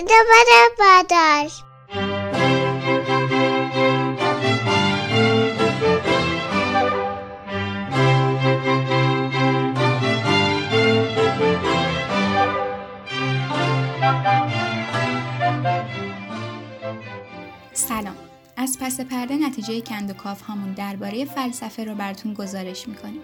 دوباره بعدش سلام. از پس پرده نتیجه کند و کاف هامون درباره فلسفه رو براتون گزارش می‌کنیم.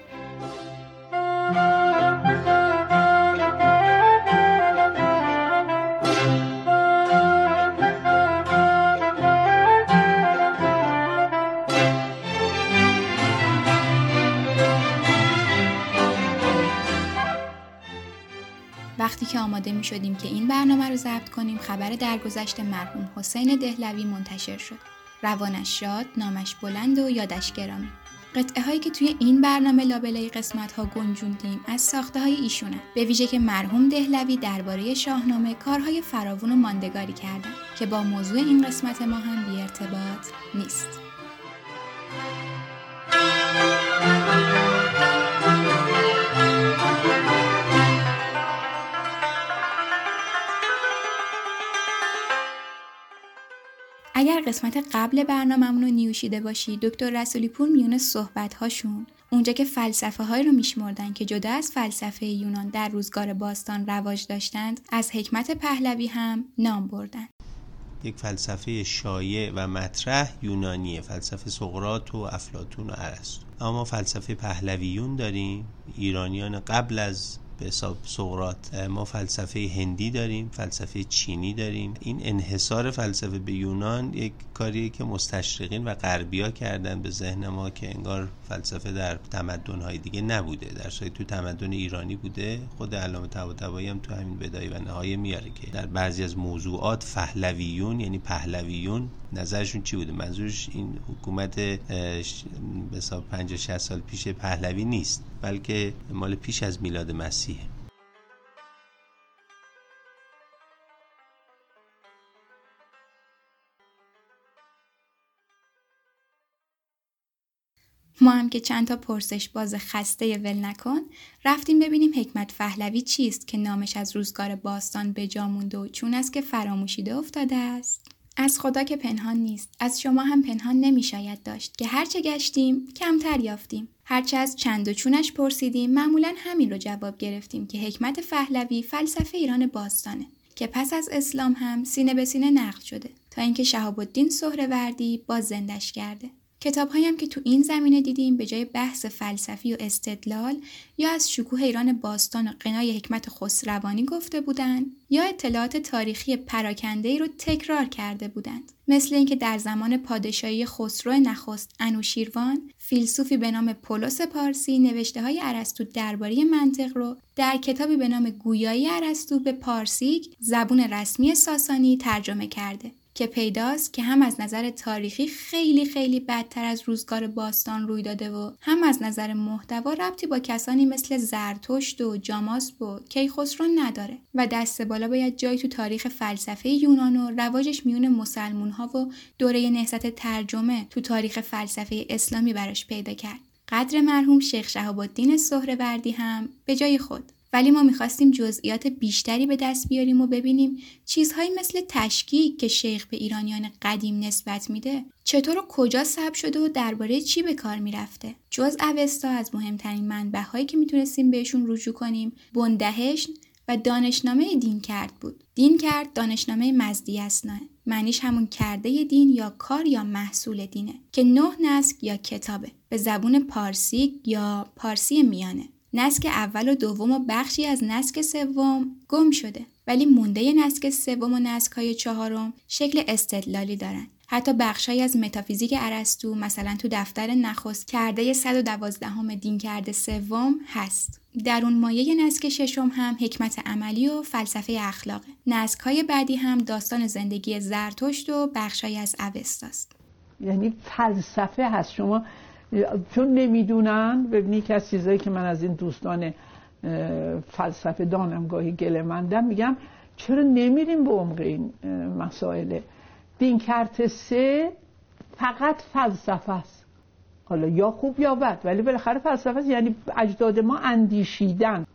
آماده می شدیم که این برنامه رو ضبط کنیم خبر درگذشت مرحوم حسین دهلوی منتشر شد. روانش شاد، نامش بلند و یادش گرامی. قطعه هایی که توی این برنامه لابلای قسمت ها گنجوندیم از ساخته های ایشونه به ویژه که مرحوم دهلوی درباره شاهنامه کارهای فراوون و ماندگاری کردن که با موضوع این قسمت ما هم بی ارتباط نیست. اگر قسمت قبل برنامهمون رو نیوشیده باشی دکتر رسولی پور میونه صحبت هاشون اونجا که فلسفه های رو میشمردن که جدا از فلسفه یونان در روزگار باستان رواج داشتند از حکمت پهلوی هم نام بردن. یک فلسفه شایع و مطرح یونانیه فلسفه سقرات و افلاتون و ارسطو اما فلسفه پهلویون داریم. ایرانیان قبل از به حساب سقرات ما فلسفه هندی داریم فلسفه چینی داریم. این انحصار فلسفه به یونان یک کاریه که مستشرقین و غربیا کردن به ذهن ما که انگار فلسفه در تمدن‌های دیگه نبوده. در صورتی تو تمدن ایرانی بوده خود علامه طباطبایی هم تو همین بدایه و نهایه میاره که در بعضی از موضوعات پهلویون یعنی پهلویون نظرشون چی بوده؟ منظورش این حکومت به حساب 50 60 سال پیش پهلوی نیست. بلکه مال پیش از میلاد مسیح. ما هم که چند تا پرسش باز خسته ول نکن رفتیم ببینیم حکمت فهلوی چیست که نامش از روزگار باستان به جا مونده و چون است که فراموشیده افتاده است. از خدا که پنهان نیست. از شما هم پنهان نمی شاید داشت که هرچه گشتیم کمتر یافتیم. هرچه از چند و چونش پرسیدیم معمولا همین رو جواب گرفتیم که حکمت فهلوی فلسفه ایران باستانه که پس از اسلام هم سینه به سینه نقل شده تا اینکه شهاب الدین سهروردی باز زندش کرده کتاب هم که تو این زمینه دیدیم به جای بحث فلسفی و استدلال یا از شکوه ایران باستان و قنای حکمت خسروانی گفته بودند یا اطلاعات تاریخی پراکنده ای رو تکرار کرده بودند. مثل اینکه در زمان پادشاهی خسرو نخست انوشیروان فیلسوفی به نام پولس پارسی نوشته های ارسطو درباره منطق رو در کتابی به نام گویایی ارسطو به پارسیک زبون رسمی ساسانی ترجمه کرده. که پیداست که هم از نظر تاریخی خیلی خیلی بدتر از روزگار باستان روی داده و هم از نظر محتوا ربطی با کسانی مثل زرتشت و جاماسب و کیخسرو نداره و دست بالا باید جای تو تاریخ فلسفه یونان و رواجش میون مسلمون ها و دوره نهضت ترجمه تو تاریخ فلسفه اسلامی براش پیدا کرد. قدر مرحوم شیخ شهاب الدین سهروردی هم به جای خود. ولی ما می‌خواستیم جزئیات بیشتری به دست بیاریم و ببینیم چیزهایی مثل تشکیک که شیخ به ایرانیان قدیم نسبت میده چطور و کجا ثبت شده و درباره چی به کار می‌رفته. جز اوستا از مهمترین منبعهایی که می‌تونستیم بهشون رجوع کنیم بندهشن و دانشنامه دین کرد بود. دین کرد دانشنامه مزدی اسناه معنیش همون کرده دین یا کار یا محصول دینه که نه نسک یا کتابه. به زبون پارسی یا پارسی میانه. نسک اول و دوم و بخشی از نسک سوم گم شده. ولی مونده نسک سوم و نسک های چهارم شکل استدلالی دارن. حتی بخشهایی از متافیزیک ارسطو مثلا تو دفتر نخست کرده 112 همه دین کرده سوم هست. در اون مایه نسک ششم هم حکمت عملی و فلسفه اخلاقه نسک های بعدی هم داستان زندگی زرتشت و بخشهایی از اوستاست. یعنی فلسفه هست. شما چون نمی‌دونن ببینی که از چیزایی که من از این دوستان فلسفه دانم گاهی گله مندم میگم چرا نمیریم به عمق این مسائل؟ دینکرت سه فقط فلسفه است. حالا یا خوب یا بد ولی بالاخره فلسفه است یعنی اجداد ما اندیشیدن.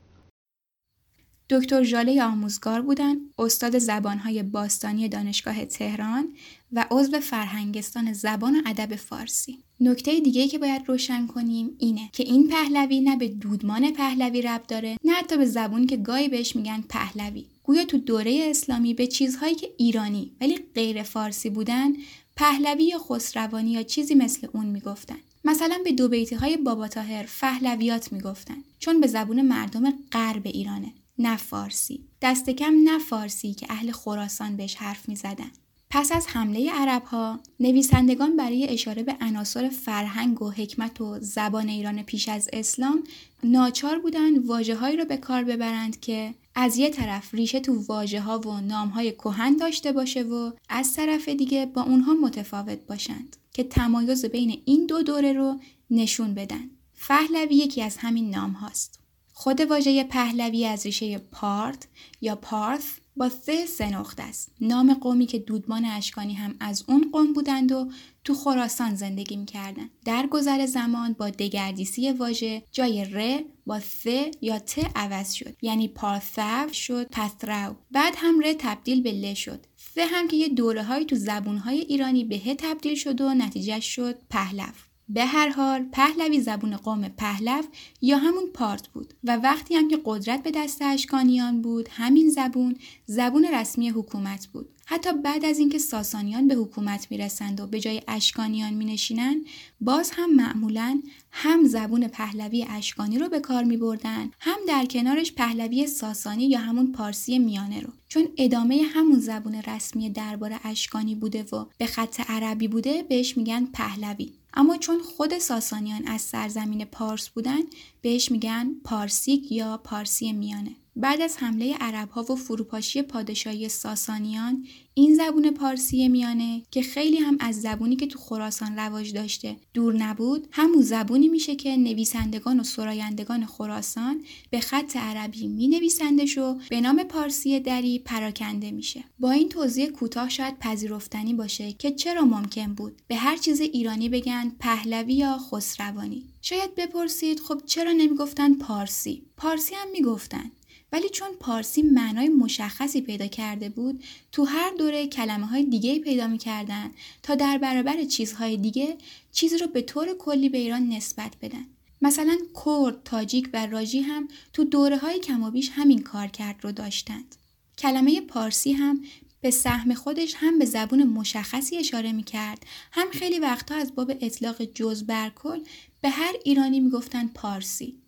دکتر ژاله آموزگار بودن، استاد زبانهای باستانی دانشگاه تهران و عضو فرهنگستان زبان و ادب فارسی. نکته دیگه که باید روشن کنیم اینه که این پهلوی نه به دودمان پهلوی رب داره نه حتی به زبونی که گاهی بهش میگن پهلوی. گویا تو دوره اسلامی به چیزهایی که ایرانی ولی غیر فارسی بودن پهلوی یا خسروانی یا چیزی مثل اون می‌گفتن. مثلا به دو بیتی های بابا تاهر فهلویات می‌گفتن چون به زبون مردم غرب ایرانه نه فارسی دست کم نه فارسی که اهل خراسان بهش حرف می زدن. پس از حمله عرب ها نویسندگان برای اشاره به عناصر فرهنگ و حکمت و زبان ایران پیش از اسلام ناچار بودند واژههایی را به کار ببرند که از یه طرف ریشه تو واژه ها و نام های کهن داشته باشه و از طرف دیگه با اونها متفاوت باشند که تمایز بین این دو دوره رو نشون بدن. فهلوی یکی از همین نام هاست. خود واژه پهلوی از ریشه پارت یا پارث با سه سه نقطه است. نام قومی که دودمان اشکانی هم از اون قوم بودند و تو خراسان زندگی می‌کردن. در گذر زمان با دگردیسی واژه جای ر با ث یا ت عوض شد. یعنی پارثو شد پثرو. بعد هم ر تبدیل به ل شد. ث هم که یه دوره های تو زبون های ایرانی به ه تبدیل شد و نتیجه شد پهلو. به هر حال پهلوی زبون قوم پهلو یا همون پارت بود و وقتی هم که قدرت به دست اشکانیان بود همین زبون زبون رسمی حکومت بود. حتی بعد از اینکه ساسانیان به حکومت می‌رسند و به جای اشکانیان مینشینند باز هم معمولا هم زبون پهلوی اشکانی رو به کار می بردن هم در کنارش پهلوی ساسانی یا همون پارسی میانه رو. چون ادامه همون زبون رسمی درباره اشکانی بوده و به خط عربی بوده بهش میگن پهلوی. اما چون خود ساسانیان از سرزمین پارس بودن بهش میگن پارسیک یا پارسی میانه. بعد از حمله عرب ها و فروپاشی پادشاهی ساسانیان این زبون پارسی میانه که خیلی هم از زبونی که تو خراسان رواج داشته دور نبود همون زبونی میشه که نویسندگان و سرایندگان خراسان به خط عربی می نویسندش و به نام پارسی دری پراکنده میشه. با این توضیح کوتاه شاید پذیرفتنی باشه که چرا ممکن بود به هر چیز ایرانی بگن پهلوی یا خسروانی. شاید بپرسید خب چرا نمی‌گفتن پارسی؟ پارسی هم می‌گفتن. ولی چون پارسی معنای مشخصی پیدا کرده بود تو هر دوره کلمه های دیگه پیدا می‌کردن تا در برابر چیزهای دیگه چیزی رو به طور کلی به ایران نسبت بدن. مثلا کرد، تاجیک و راجی هم تو دوره های کمابیش همین کار کرد رو داشتند. کلمه پارسی هم به سهم خودش هم به زبون مشخصی اشاره می کرد هم خیلی وقتها از باب اطلاق جز برکل به هر ایرانی می‌گفتن پارسی.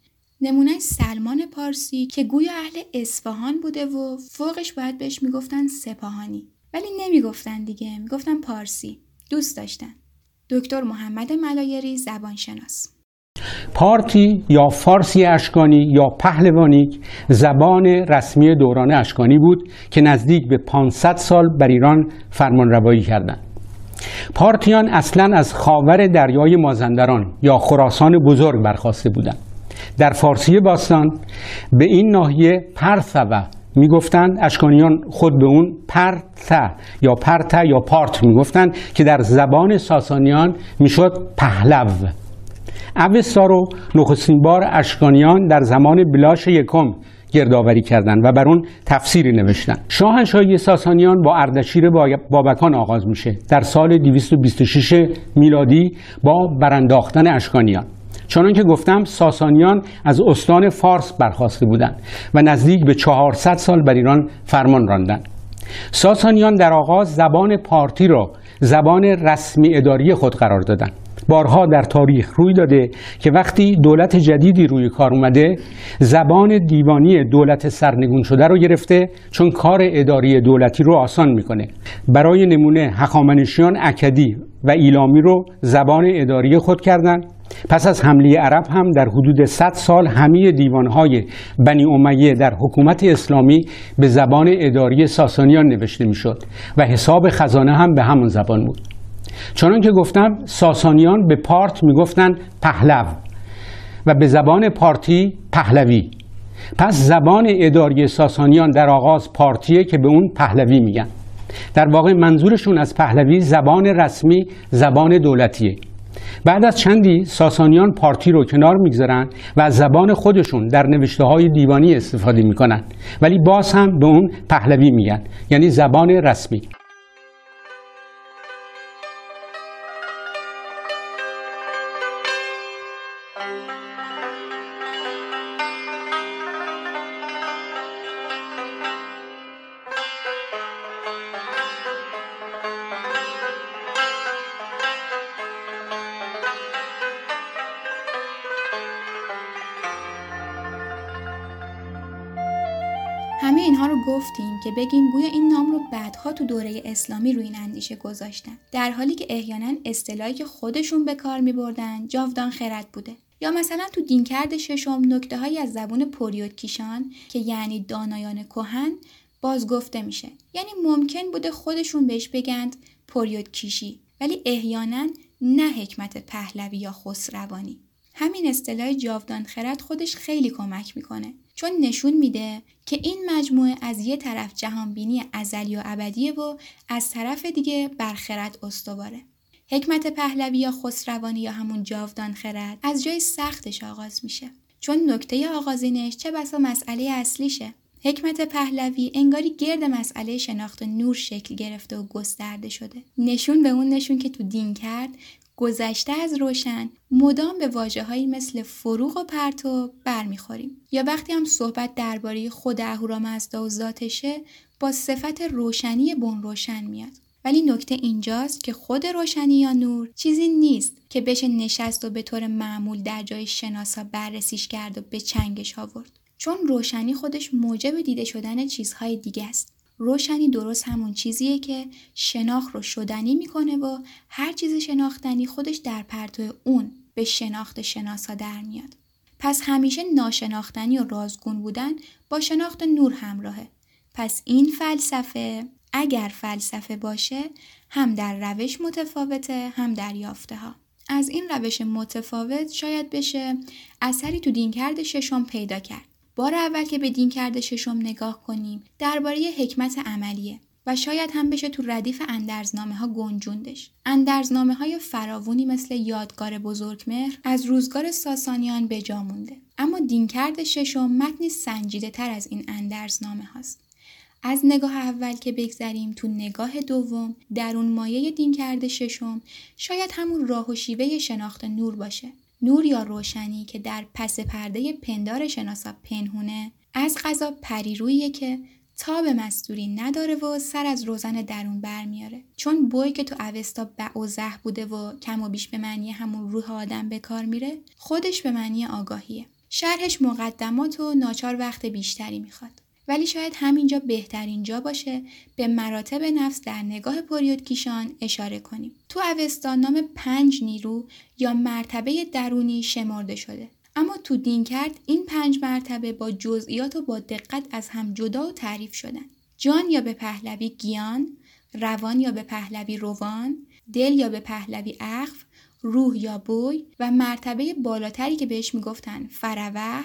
نمونه سلمان پارسی که گویا اهل اصفهان بوده و فوقش باید بهش می‌گفتن سپاهانی ولی نمی‌گفتن دیگه می‌گفتن پارسی دوست داشتن دکتر محمد ملایری زبانشناس پارتی یا فارسی اشکانی یا پهلوانی زبان رسمی دوران اشکانی بود که نزدیک به 500 سال بر ایران فرمان روایی کردند. پارتیان اصلا از خاور دریای مازندران یا خراسان بزرگ برخواسته بودند. در فارسی باستان به این ناحیه پرثوه می‌گفتند اشکانیان خود به اون پرته یا پرته یا پارت می‌گفتند که در زبان ساسانیان می‌شد پهلو. اوستا رو نخستین بار اشکانیان در زمان بلاش یکم گردآوری کردند و بر اون تفسیری نوشتن شاهنشاهی ساسانیان با اردشیر بابکان آغاز میشه. در سال 226 میلادی با برانداختن اشکانیان. چنان که گفتم ساسانیان از استان فارس برخواسته بودند و نزدیک به 400 سال بر ایران فرمان راندند. ساسانیان در آغاز زبان پارتی را زبان رسمی اداری خود قرار دادند. بارها در تاریخ روی داده که وقتی دولت جدیدی روی کار اومده زبان دیوانی دولت سرنگون شده رو گرفته چون کار اداری دولتی رو آسان می‌کنه. برای نمونه هخامنشیان اکدی و ایلامی رو زبان اداری خود کردند. پس از حمله عرب هم در حدود 100 سال همه دیوانهای بنی امیه در حکومت اسلامی به زبان اداری ساسانیان نوشته می‌شد و حساب خزانه هم به همون زبان بود. چنان که گفتم ساسانیان به پارت می‌گفتند پهلو و به زبان پارتی پهلوی. پس زبان اداری ساسانیان در آغاز پارتیه که به اون پهلوی میگن. در واقع منظورشون از پهلوی زبان رسمی زبان دولتیه. بعد از چندی ساسانیان پارتی رو کنار می‌گذارن و از زبان خودشون در نوشته های دیوانی استفاده می‌کنن. ولی باز هم به اون پهلوی میگن یعنی زبان رسمی. که بگیم گویا این نام رو بعدها تو دوره اسلامی روی این اندیشه گذاشتن. در حالی که احیانا اصطلاحی که خودشون به کار میبردن جاودان خرد بوده. یا مثلا تو دینکرد ششم نکته هایی از زبون پریود کیشان که یعنی دانایان کهن باز گفته میشه. یعنی ممکن بوده خودشون بهش بگند پریود کیشی ولی احیانا نه حکمت پهلوی یا خسروانی. همین اصطلاح جاودان خرد خودش خیلی کمک می‌کنه. چون نشون میده که این مجموعه از یه طرف جهانبینی ازلی و ابدیه و از طرف دیگه بر خرد استواره. حکمت پهلوی یا خسروانی یا همون جاودان خرد از جای سختش آغاز میشه. چون نکته آغازینش چه بسا مسئله اصلیشه. حکمت پهلوی انگاری گرد مسئله شناخت نور شکل گرفته و گسترده شده. نشون به اون نشون که تو دین کرد گذشته از روشن مدام به واجه هایی مثل فروغ و پرتو برمیخوریم. یا وقتی هم صحبت درباره خود اهورامزدا و ذاتشه با صفت روشنی بن روشن میاد. ولی نکته اینجاست که خود روشنی یا نور چیزی نیست که بشه نشست و به طور معمول در جای شناسا بررسیش کرد و به چنگش آورد. چون روشنی خودش موجب دیده شدن چیزهای دیگه است. روشنی درست همون چیزیه که شناخت رو شدنی می‌کنه و هر چیز شناختنی خودش در پرتو اون به شناخت شناسا در میاد. پس همیشه ناشناختنی و رازگون بودن با شناخت نور همراهه. پس این فلسفه اگر فلسفه باشه هم در روش متفاوته هم در یافته ها. از این روش متفاوت شاید بشه اثری تو دینکرد ششم پیدا کرد. بار اول که به دین کرده ششم نگاه کنیم درباره حکمت عملیه و شاید هم بشه تو ردیف اندرزنامه ها گنجوندش. اندرزنامه های فراوونی مثل یادگار بزرگمهر از روزگار ساسانیان به جا مونده. اما دینکرد ششم متنی سنجیده تر از این اندرزنامه هاست. از نگاه اول که بگذریم تو نگاه دوم در اون مایه دینکرد ششم شاید همون راه و شیوه شناخت نور باشه نور یا روشنی که در پس پرده پندار شناسا پنهونه از غذا پریرویه که تاب مستوری نداره و سر از روزن درون برمیاره. چون بوی که تو اوستا بعوزه بوده و کم و بیش به معنی همون روح آدم به کار میره خودش به معنی آگاهیه. شرحش مقدمات و ناچار وقت بیشتری می‌خواد. ولی شاید همینجا بهترین جا باشه به مراتب نفس در نگاه پریود کیشان اشاره کنیم. تو اوستا نام پنج نیرو یا مرتبه درونی شمرده شده. اما تو دین کرد این پنج مرتبه با جزئیات و با دقت از هم جدا و تعریف شدن. جان یا به پهلوی گیان، روان یا به پهلوی روان، دل یا به پهلوی اخف، روح یا بوی و مرتبه بالاتری که بهش می‌گفتن فرور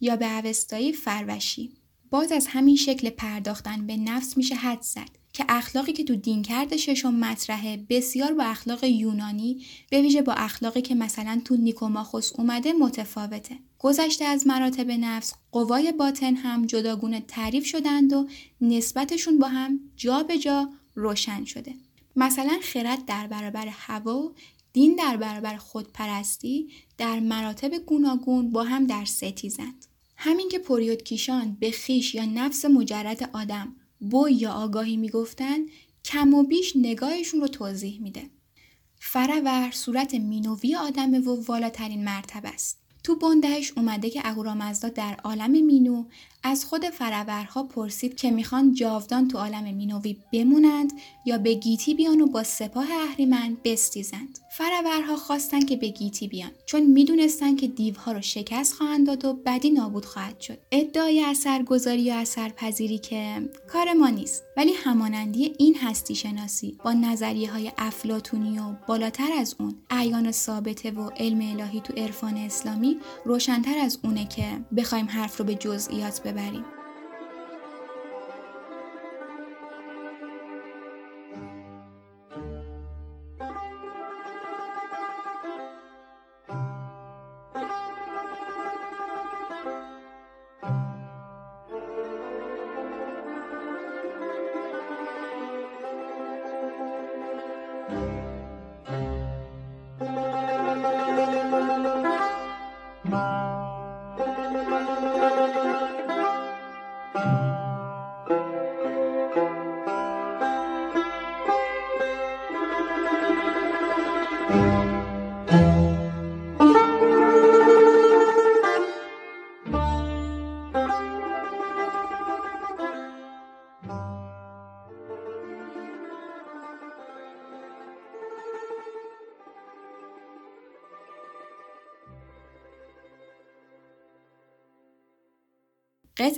یا به اوستایی فروشی. باز از همین شکل پرداختن به نفس میشه حد زد که اخلاقی که تو دین کرده ششم مطرحه بسیار با اخلاق یونانی به ویژه با اخلاقی که مثلا تو نیکوماخوس اومده متفاوته. گذشته از مراتب نفس قوای باطن هم جداگونه تعریف شدند و نسبتشون با هم جا به جا روشن شده. مثلا خرد در برابر هوا دین در برابر خودپرستی در مراتب گوناگون با هم در ستیزند. همین که پریود کیشان به خیش یا نفس مجرد آدم بوی یا آگاهی می‌گفتن کم و بیش نگاهشون رو توضیح میده. فرور صورت مینوی آدمه و والاترین مرتبه است. تو بندهش اومده که اهورامزدا در عالم مینو از خود فرورها پرسید که می‌خوان جاودان تو عالم مینوی بمونند یا به گیتی بیان و با سپاه اهریمن بستیزند فرورها خواستند که به گیتی بیان چون می‌دونستند که دیوها رو شکست خواهند داد و بدی نابود خواهد شد. ادعای اثرگذاری و اثرپذیری که کار ما نیست. ولی همانندی این هستی شناسی با نظریه های افلاتونی و بالاتر از اون اعیان ثابته و علم الهی تو عرفان اسلامی روشنتر از اونه که بخوایم حرف رو به جزئیات ببریم.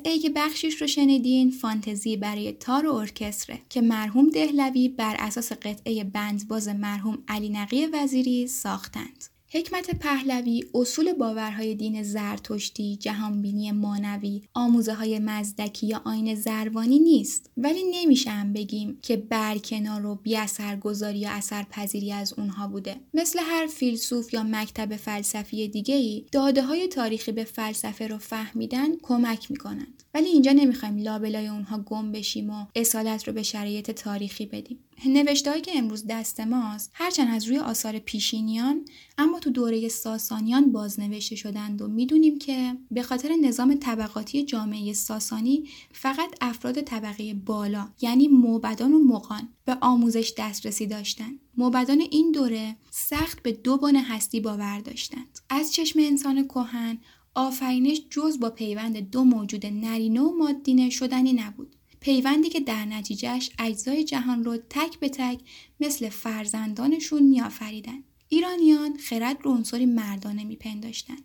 قطعه که بخشیش رو شنیدین فانتزی برای تار و ارکستره که مرحوم دهلوی بر اساس قطعه بندباز مرحوم علی نقی وزیری ساختند. حکمت پهلوی اصول باورهای دین زرتشتی، جهانبینی مانوی، آموزه های مزدکی یا آین زروانی نیست. ولی نمیشه هم بگیم که برکنار و بی گذاری یا اثرپذیری از اونها بوده. مثل هر فیلسوف یا مکتب فلسفی دیگه ای داده های تاریخی به فلسفه رو فهمیدن کمک می‌کنند. ولی اینجا نمی‌خوایم لابلای اونها گم بشیم و اصالت رو به شرایط تاریخی بدیم. نوشته که امروز دست ماست هرچند از روی آثار پیشینیان اما تو دوره ساسانیان بازنوشته شدند و می‌دونیم که به خاطر نظام طبقاتی جامعه ساسانی فقط افراد طبقه بالا یعنی موبدان و مقان به آموزش دسترسی داشتند. موبدان این دوره سخت به دو بن هستی باور داشتند. از چشم انسان کهن آفرینش جز با پیوند دو موجود نرینه و مادینه شدنی نبود. پیوندی که در نتیجهش اجزای جهان رو تک به تک مثل فرزندانشون میآفریدند ایرانیان خرد رو عنصری مردانه میپنداشتند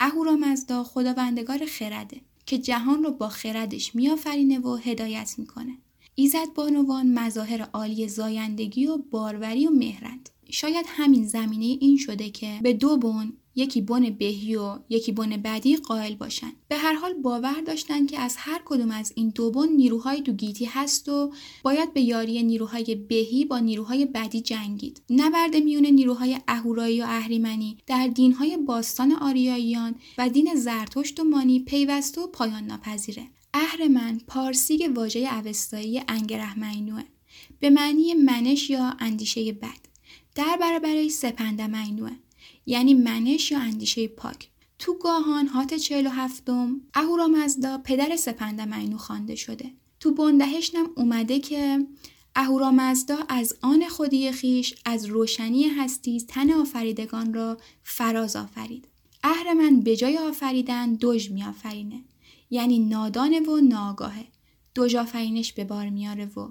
اهورامزدا خداوندگار خرده که جهان رو با خردش میآفرینه و هدایت می‌کنه. ایزد بانوان مظاهر عالی زایندگی و باروری و مهرند. شاید همین زمینه این شده که به دو بن یکی بن بهی و یکی بن بدی قائل باشن. به هر حال باور داشتن که از هر کدوم از این دو بن نیروهای دو گیتی هست و باید به یاری نیروهای بهی با نیروهای بدی جنگید. نبرد میون نیروهای اهورایی و اهریمنی در دینهای باستان آریاییان و دین زرتشت و مانی پیوسته و پایان ناپذیره. اهرمن پارسی واژه اوستایی انگرهمینوه. به معنی منش یا اندیشه بد. در برابرش سپندمینوه یعنی منش یا اندیشه پاک. تو گاهان هات چهل و هفتم اهورامزدا پدر سپندمینو خوانده شده. تو بندهشنم اومده که اهورامزدا از آن خودی خیش از روشنی هستی تن آفریدگان را فراز آفرید. اهرمن به جای آفریدن دوژ می آفرینه. یعنی نادانه و ناگاهه دوژ آفرینش به بار میاره و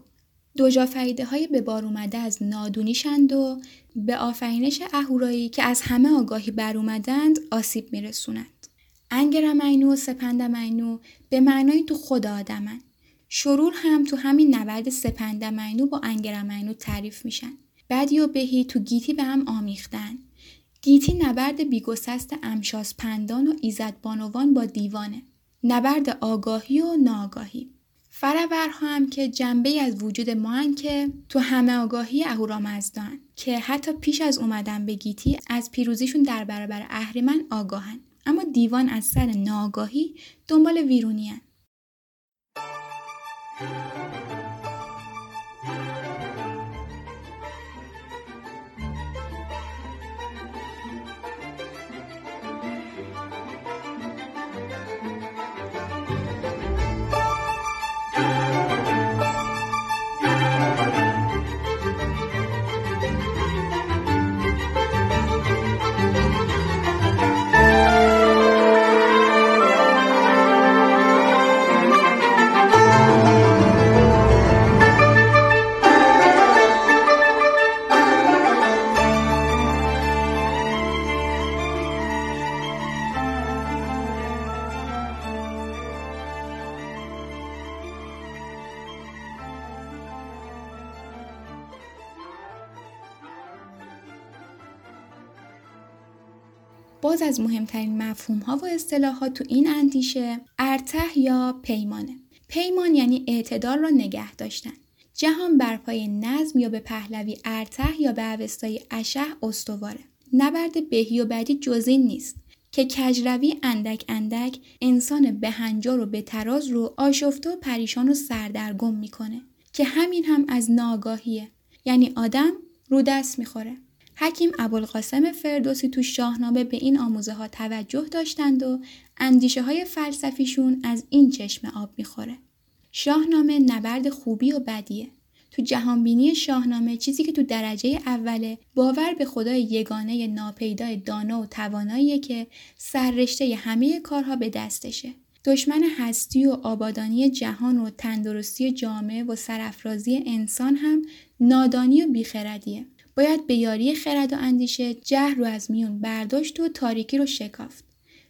دوجافریده های به بار اومده از نادونیشند و به آفرینش اهورایی که از همه آگاهی بر اومدند آسیب میرسونند. انگرامینو و سپندمینو به معنای تو خود آدمن. شرور هم تو همین نبرد سپندمینو با انگرامینو تعریف میشن. بدی و بهی تو گیتی به هم آمیختن. گیتی نبرد بیگسست امشاسپندان و ایزدبانوان با دیوانه. نبرد آگاهی و ناآگاهی. فرورها هم که جنبه از وجود ما که تو همه آگاهی اهورامزدان که حتی پیش از اومدن به گیتی از پیروزیشون در برابر اهریمن آگاهن اما دیوان از سر ناآگاهی دنبال ویرونیان مفهوم ها و اصطلاحات تو این اندیشه ارته یا پیمانه. پیمان یعنی اعتدال را نگه داشتن. جهان بر پای نظم یا به پهلوی ارته یا به اوستای اشح استواره. نبرد بهی و بدی جزین نیست که کجروی اندک اندک انسان بهنجار و به تراز رو آشفته و پریشان و سردرگم می‌کنه که همین هم از ناگاهیه. یعنی آدم رو دست می‌خوره. حکیم ابوالقاسم فردوسی تو شاهنامه به این آموزه ها توجه داشتند و اندیشه های فلسفیشون از این چشم آب می‌خوره. شاهنامه نبرد خوبی و بدیه. تو جهانبینی شاهنامه چیزی که تو درجه اوله باور به خدای یگانه ناپیدای دانا و تواناییه که سررشته همه کارها به دستشه. دشمن هستی و آبادانی جهان و تندرستی جامعه و سرافرازی انسان هم نادانی و بیخردیه. باید به یاری خرد و اندیشه جهر رو از میون برداشت و تاریکی رو شکافت.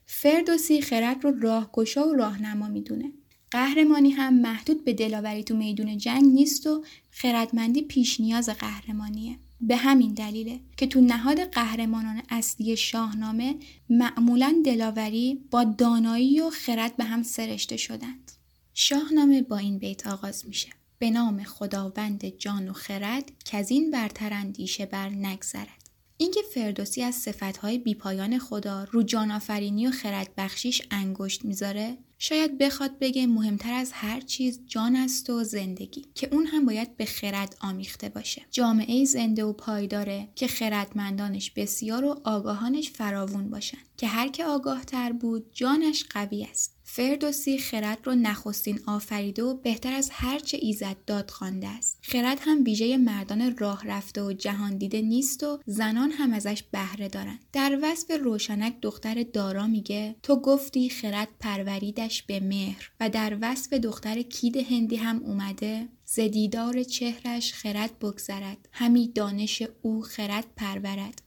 فردوسی خرد رو راهگشا و راهنما می‌دونه. قهرمانی هم محدود به دلاوری تو میدون جنگ نیست و خردمندی پیش نیاز قهرمانیه. به همین دلیله که تو نهاد قهرمانان اصلی شاهنامه معمولا دلاوری با دانایی و خرد به هم سرشته شدند. شاهنامه با این بیت آغاز میشه. به نام خداوند جان و خرد که از این برتر اندیشه بر نگذرد. اینکه فردوسی از صفتهای بیپایان خدا رو جانآفرینی و خرد بخشیش انگشت می‌ذاره شاید بخواد بگه مهمتر از هر چیز جان است و زندگی که اون هم باید به خرد آمیخته باشه جامعه زنده و پایداره که خردمندانش بسیار و آگاهانش فراوون باشن که هر که آگاه تر بود جانش قوی است فردوسی خرد رو نخستین آفریده و بهتر از هرچه ایزد داد خوانده است. خرد هم ویژه مردان راه رفته و جهان دیده نیست و زنان هم ازش بهره دارند. در وصف روشنک دختر دارا میگه تو گفتی خرد پروریدش به مهر و در وصف دختر کید هندی هم اومده زدیدار چهرش خرد بگذرد همی دانش او خرد پرورد.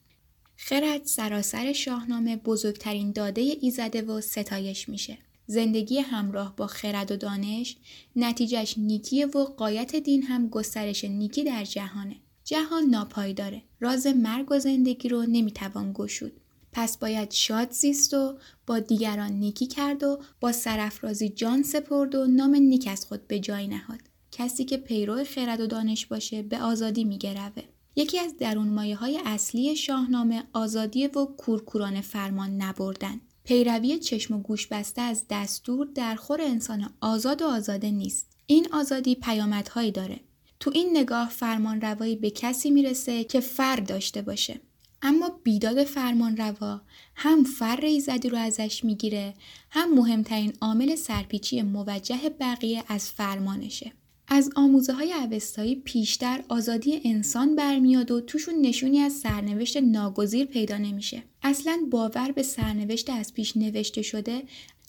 خرد سراسر شاهنامه بزرگترین داده ایزده و ستایش میشه. زندگی همراه با خرد و دانش نتیجهش نیکیه و قایت دین هم گسترش نیکی در جهانه. جهان ناپایداره. راز مرگ و زندگی رو نمی‌توان گشود. پس باید شاد زیست و با دیگران نیکی کرد و با سرفرازی جان سپرد و نام نیک از خود به جای نهاد. کسی که پیرو خرد و دانش باشه به آزادی میگروه. یکی از درون مایه های اصلی شاهنامه آزادی و کورکوران فرمان نبردن. پیروی چشم و گوش بسته از دستور در خور انسان آزاد و آزاده نیست. این آزادی پیامدهایی داره. تو این نگاه فرمان روایی به کسی می‌رسه که فر داشته باشه. اما بیداد فرمان روا هم فر ایزدی رو ازش می‌گیره هم مهمترین عامل سرپیچی موجه بقیه از فرمانشه. از آموزه های اوستایی پیشتر آزادی انسان برمیاد و توشون نشونی از سرنوشت ناگزیر پیدا نمیشه. اصلا باور به سرنوشت از پیش نوشته شده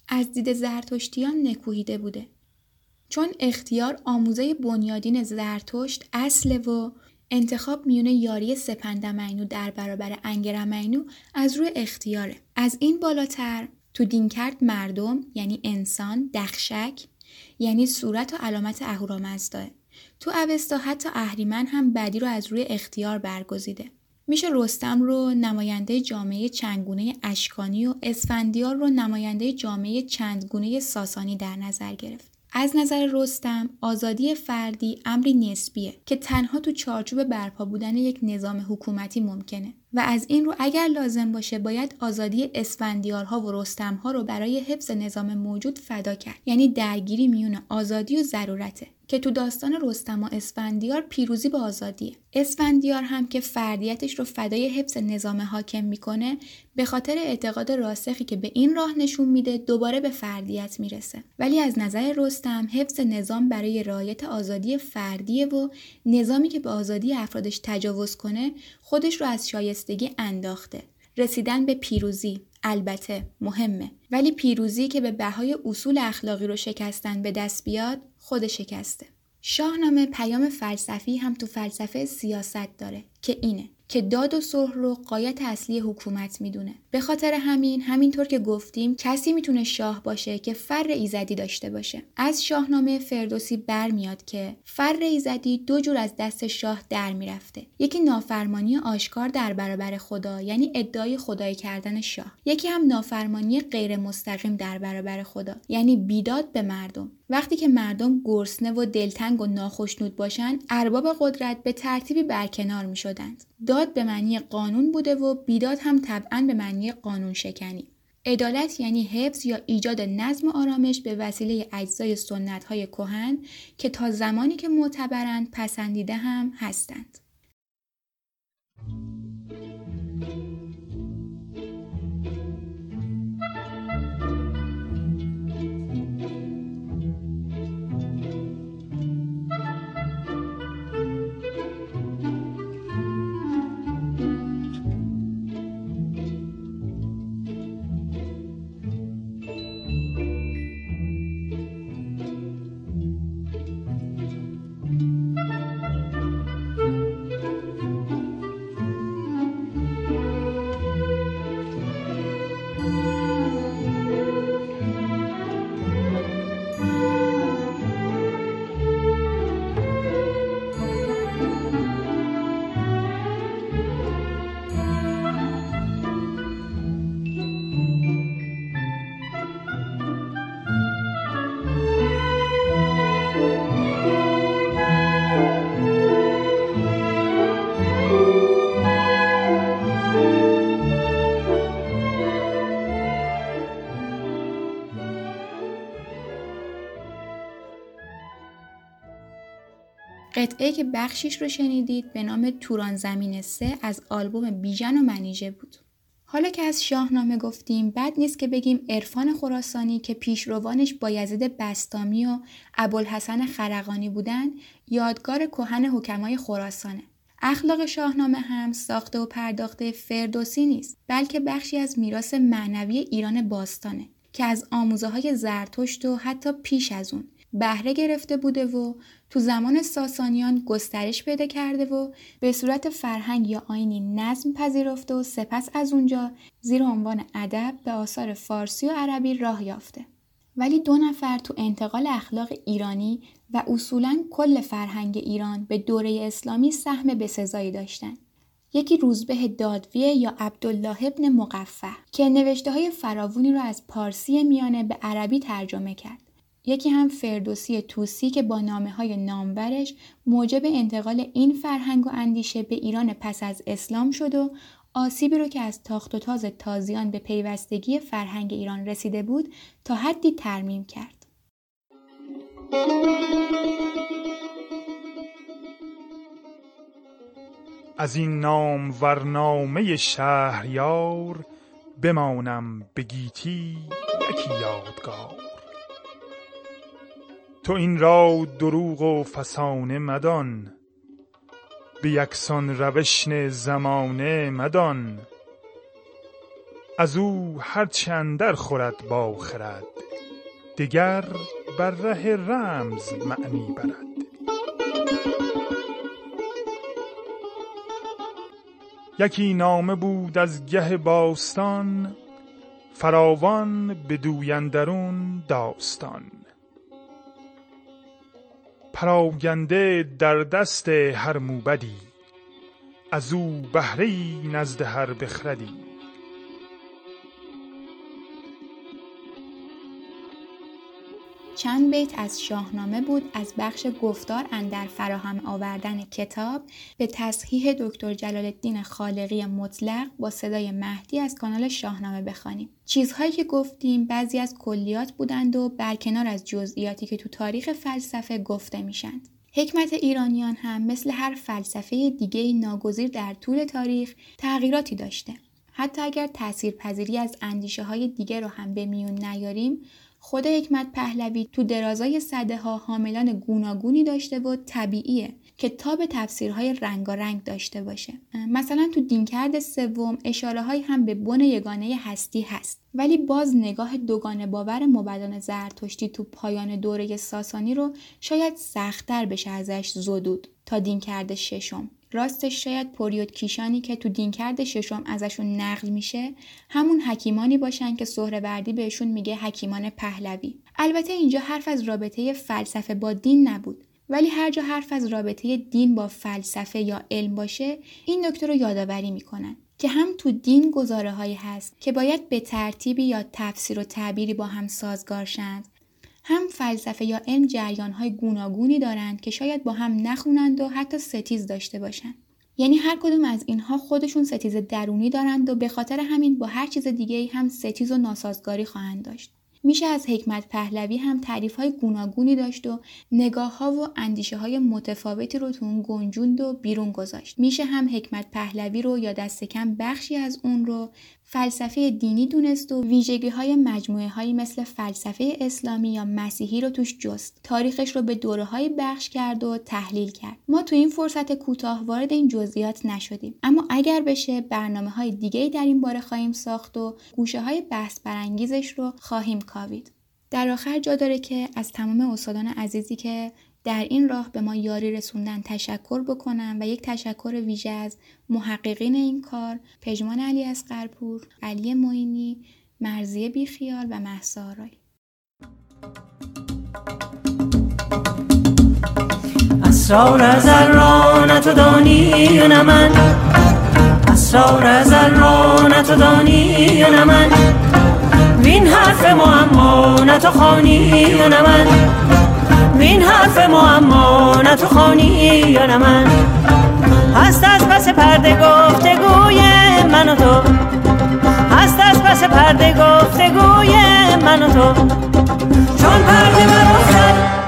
از دید زرتشتیان نکوهیده بوده. چون اختیار آموزه بنیادین زرتشت اصل و انتخاب میون یاری سپندمینو در برابر انگرمینو از روی اختیاره. از این بالاتر تو دینکرد مردم یعنی انسان دخشک یعنی صورت و علامت اهورامزداه تو اوستا حتی اهریمن هم بدی رو از روی اختیار برگزیده. میشه رستم رو نماینده جامعه چندگونه اشکانی و اسفندیار رو نماینده جامعه چندگونه ساسانی در نظر گرفت. از نظر رستم آزادی فردی امری نسبیه که تنها تو چارچوب برپا بودن یک نظام حکومتی ممکنه. و از این رو اگر لازم باشه باید آزادی اسفندیارها و رستمها رو برای حفظ نظام موجود فدا کرد. یعنی درگیری میون آزادی و ضرورته که تو داستان رستم و اسفندیار پیروزی با آزادیه. اسفندیار هم که فردیتش رو فدای حفظ نظام حاکم می‌کنه به خاطر اعتقاد راسخی که به این راه نشون میده دوباره به فردیت می‌رسه. ولی از نظر رستم حفظ نظام برای رعایت آزادی فردیه و نظامی که به آزادی افرادش تجاوز کنه خودش رو از شایستگی انداخته. رسیدن به پیروزی البته مهمه. ولی پیروزی که به بهای اصول اخلاقی رو شکستن به دست بیاد خود شکسته. شاهنامه پیام فلسفی هم تو فلسفه سیاست داره که اینه. که داد و صلح رو قایت اصلی حکومت می‌دونه. به خاطر همین همینطور که گفتیم کسی می‌تونه شاه باشه که فر ایزدی داشته باشه. از شاهنامه فردوسی برمیاد که فر ایزدی دو جور از دست شاه در می‌رفته. یکی نافرمانی آشکار در برابر خدا یعنی ادعای خدایی کردن شاه. یکی هم نافرمانی غیر مستقیم در برابر خدا یعنی بیداد به مردم. وقتی که مردم گرسنه و دلتنگ و ناخشنود باشند ارباب قدرت به ترتیبی برکنار می شدند. داد به معنی قانون بوده و بیداد هم طبعا به معنی قانون شکنی. عدالت یعنی حفظ یا ایجاد نظم و آرامش به وسیله اجزای سنت های کهن که تا زمانی که معتبرند پسندیده هم هستند. قطعه که بخشیش رو شنیدید به نام توران زمین سه از آلبوم بیژن و منیژه بود. حالا که از شاهنامه گفتیم بد نیست که بگیم عرفان خراسانی که پیشروانش بایزید بستامی و ابوالحسن خرقانی بودن یادگار کهن حکمای خراسانه. اخلاق شاهنامه هم ساخته و پرداخته فردوسی نیست بلکه بخشی از میراث معنوی ایران باستانه که از آموزه های زرتشت و حتی پیش از اون بهره گرفته بوده و تو زمان ساسانیان گسترش پیدا کرده و به صورت فرهنگ یا آینی نظم پذیرفته و سپس از اونجا زیر عنوان ادب به آثار فارسی و عربی راه یافته. ولی دو نفر تو انتقال اخلاق ایرانی و اصولا کل فرهنگ ایران به دوره اسلامی سهم بسزایی داشتند. یکی روزبه دادویه یا عبدالله ابن مقفه که نوشته های فراوونی رو از پارسی میانه به عربی ترجمه کرد. یکی هم فردوسی توسی که با نامه های نامبرش موجب انتقال این فرهنگ و اندیشه به ایران پس از اسلام شد و آسیبی رو که از تاخت و تاز تازیان به پیوستگی فرهنگ ایران رسیده بود تا حدی ترمیم کرد. از این نام ورنامه شهریار بمانم به گیتی یکی یادگار تو این را دروغ و فسانه مدان به یکسان روشن زمانه مدان. از او هر چندر خورد با خرد دگر بر ره رمز معنی برد. یکی نامه بود از گه باستان فراوان به دویندرون داستان. پراگنده در دست هر موبدی از او بهره نزد هر بخردی. چند بیت از شاهنامه بود از بخش گفتار اندر فراهم آوردن کتاب به تصحیح دکتر جلال الدین خالقی مطلق با صدای مهدی از کانال شاهنامه بخوانیم. چیزهایی که گفتیم بعضی از کلیات بودند و برکنار از جزئیاتی که تو تاریخ فلسفه گفته میشند. حکمت ایرانیان هم مثل هر فلسفه دیگه ناگزیر در طول تاریخ تغییراتی داشته. حتی اگر تاثیرپذیری از اندیشه های دیگه رو هم به میون نیاریم خود حکمت پهلوی تو درازای صده ها حاملان گوناگونی داشته و طبیعیه که تاب تفسیرهای رنگارنگ داشته باشه. مثلا تو دینکرد سوم اشاره های هم به بن یگانه هستی هست. ولی باز نگاه دوگانه باور مبدان زرتشتی تو پایان دوره ساسانی رو شاید سختتر بشه ازش زدود تا دینکرد ششم. راستش شاید پریود کیشانی که تو دینکرد ششم ازشون نقل میشه همون حکیمانی باشن که سهروردی بهشون میگه حکیمان پهلوی. البته اینجا حرف از رابطه فلسفه با دین نبود. ولی هر جا حرف از رابطه دین با فلسفه یا علم باشه این نکته رو یادآوری می‌کنن که هم تو دین گزاره هایی هست که باید به ترتیبی یا تفسیر و تعبیری با هم سازگار شند هم فلسفه یا علم جریان های گوناگونی دارند که شاید با هم نخونند و حتی ستیز داشته باشند. یعنی هر کدوم از اینها خودشون ستیز درونی دارند و به خاطر همین با هر چیز دیگه هم ستیز و ناسازگاری خواهند داشت. میشه از حکمت پهلوی هم تعریف های گوناگونی داشت و نگاه ها و اندیشه های متفاوتی رو تو اون گنجوند و بیرون گذاشت. میشه هم حکمت پهلوی رو یا دست کم بخشی از اون رو فلسفه دینی دونست و ویژگی های مجموعه هایی مثل فلسفه اسلامی یا مسیحی رو توش جست. تاریخش رو به دوره های بخش کرد و تحلیل کرد. ما تو این فرصت کوتاه وارد این جزئیات نشدیم. اما اگر بشه برنامه های دیگه در این باره خواهیم ساخت و گوشه های بحث برانگیزش رو خواهیم کاوید. در آخر جا داره که از تمام استادان عزیزی که در این راه به ما یاری رسوندن تشکر بکنم و یک تشکر ویژه از محققین این کار پژمان علی اسقرپور، علی معینی، مرزی بیخیال و محسا اسرار ازل تو دانی نه من. اسرار ازل تو دانی نه من. وین حرف معما تو خانی نه من. این حرف معما نه تو خانی یا نه من. هست از پس پرده گفتگوی من و تو. هست از پس پرده گفتگوی من و تو. چون پرده من